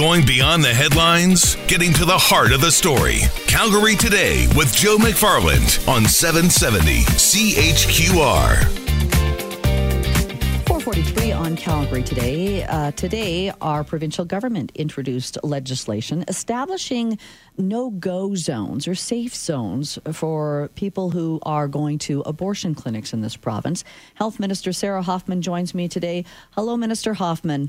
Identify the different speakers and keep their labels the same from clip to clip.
Speaker 1: Going beyond the headlines, getting to the heart of the story. Calgary Today with Joe McFarland on 770 CHQR.
Speaker 2: 443 on Calgary today. Uh, today, our provincial government introduced legislation establishing no go zones or safe zones for people who are going to abortion clinics in this province. Health Minister Sarah Hoffman joins me today. Hello, Minister Hoffman.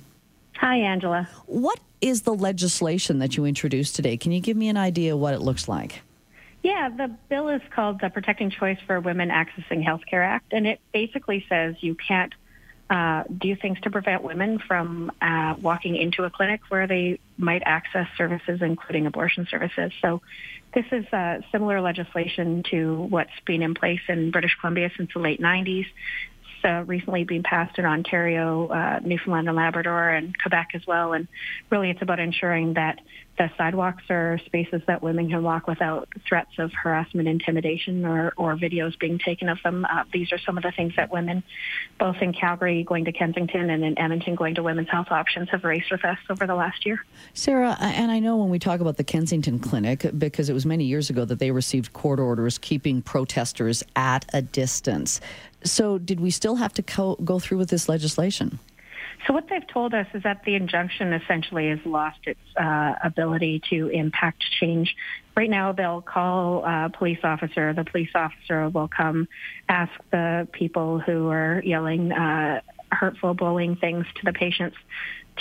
Speaker 3: Hi, Angela.
Speaker 2: What is the legislation that you introduced today? Can you give me an idea what it looks like?
Speaker 3: Yeah, the bill is called the Protecting Choice for Women Accessing Healthcare Act, and it basically says you can't uh, do things to prevent women from uh, walking into a clinic where they might access services, including abortion services. So, this is uh, similar legislation to what's been in place in British Columbia since the late 90s uh, recently been passed in Ontario, uh, Newfoundland and Labrador, and Quebec as well. And really, it's about ensuring that the sidewalks are spaces that women can walk without threats of harassment, intimidation, or, or videos being taken of them. Uh, these are some of the things that women, both in Calgary going to Kensington and in Edmonton going to Women's Health Options, have raised with us over the last year.
Speaker 2: Sarah, and I know when we talk about the Kensington Clinic, because it was many years ago that they received court orders keeping protesters at a distance. So, did we still have to co- go through with this legislation?
Speaker 3: So what they've told us is that the injunction essentially has lost its uh, ability to impact change. Right now, they'll call a police officer. The police officer will come ask the people who are yelling uh, hurtful, bullying things to the patients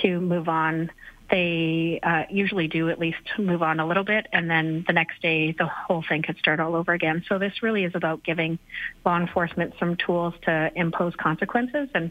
Speaker 3: to move on they uh, usually do at least move on a little bit, and then the next day the whole thing could start all over again. So this really is about giving law enforcement some tools to impose consequences, and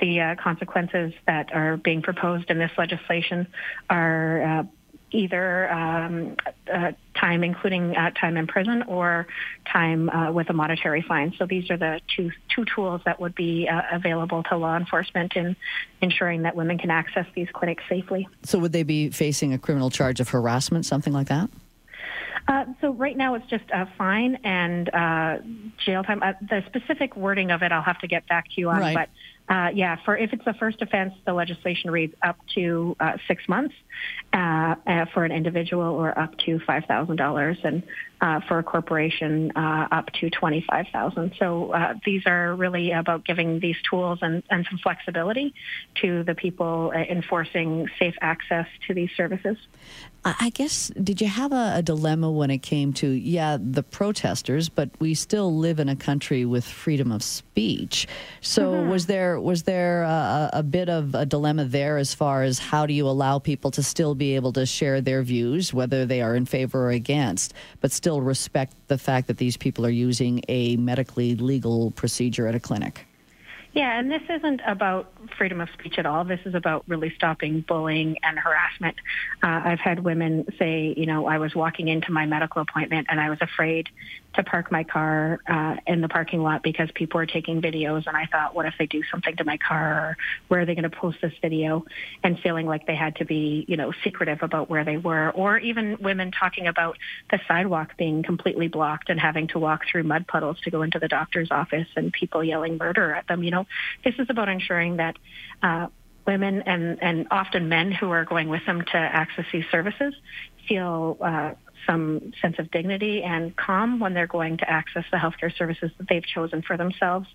Speaker 3: the uh, consequences that are being proposed in this legislation are uh, either um, uh, time, including uh, time in prison, or time uh, with a monetary fine. So these are the two two tools that would be uh, available to law enforcement in ensuring that women can access these clinics safely.
Speaker 2: So would they be facing a criminal charge of harassment, something like that?
Speaker 3: Uh, so right now it's just a fine and uh, jail time. Uh, the specific wording of it, I'll have to get back to you on.
Speaker 2: Right.
Speaker 3: But uh, yeah, for if it's a first offense, the legislation reads up to uh, six months uh, uh, for an individual, or up to five thousand dollars, and uh, for a corporation, uh, up to twenty-five thousand. So uh, these are really about giving these tools and, and some flexibility to the people enforcing safe access to these services.
Speaker 2: I guess, did you have a, a, dilemma when it came to, yeah, the protesters, but we still live in a country with freedom of speech. So mm-hmm. was there was there a, a, bit of a dilemma there as far as how do you allow people to still be able to share their views, whether they are in favor or against, but still respect the fact that these people are using a medically legal procedure at a clinic?
Speaker 3: Yeah, and this isn't about freedom of speech at all. This is about really stopping bullying and harassment. Uh, I've had women say, you know, I was walking into my medical appointment and I was afraid to park my car uh, in the parking lot because people were taking videos, and I thought, what if they do something to my car? Or where are they going to post this video? And feeling like they had to be, you know, secretive about where they were, or even women talking about the sidewalk being completely blocked and having to walk through mud puddles to go into the doctor's office, and people yelling murder at them. You know, this is about ensuring that uh, women and, and often men who are going with them to access these services feel uh, some sense of dignity and calm when they're going to access the healthcare services that they've chosen for themselves.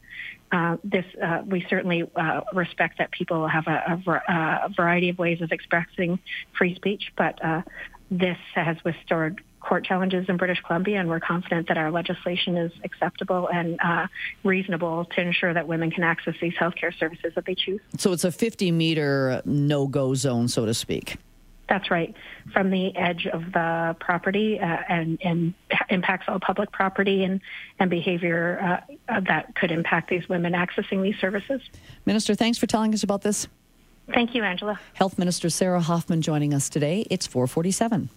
Speaker 3: Uh, this uh, we certainly uh, respect that people have a, a, a, variety of ways of expressing free speech, but uh, this has withstood court challenges in British Columbia, and we're confident that our legislation is acceptable and uh, reasonable to ensure that women can access these healthcare services that they choose.
Speaker 2: So it's a 50 meter no go zone, so to speak.
Speaker 3: That's right, from the edge of the property uh, and, and impacts all public property and, and behavior uh, that could impact these women accessing these services.
Speaker 2: Minister, thanks for telling us about this.
Speaker 3: Thank you, Angela.
Speaker 2: Health Minister Sarah Hoffman joining us today. It's 447.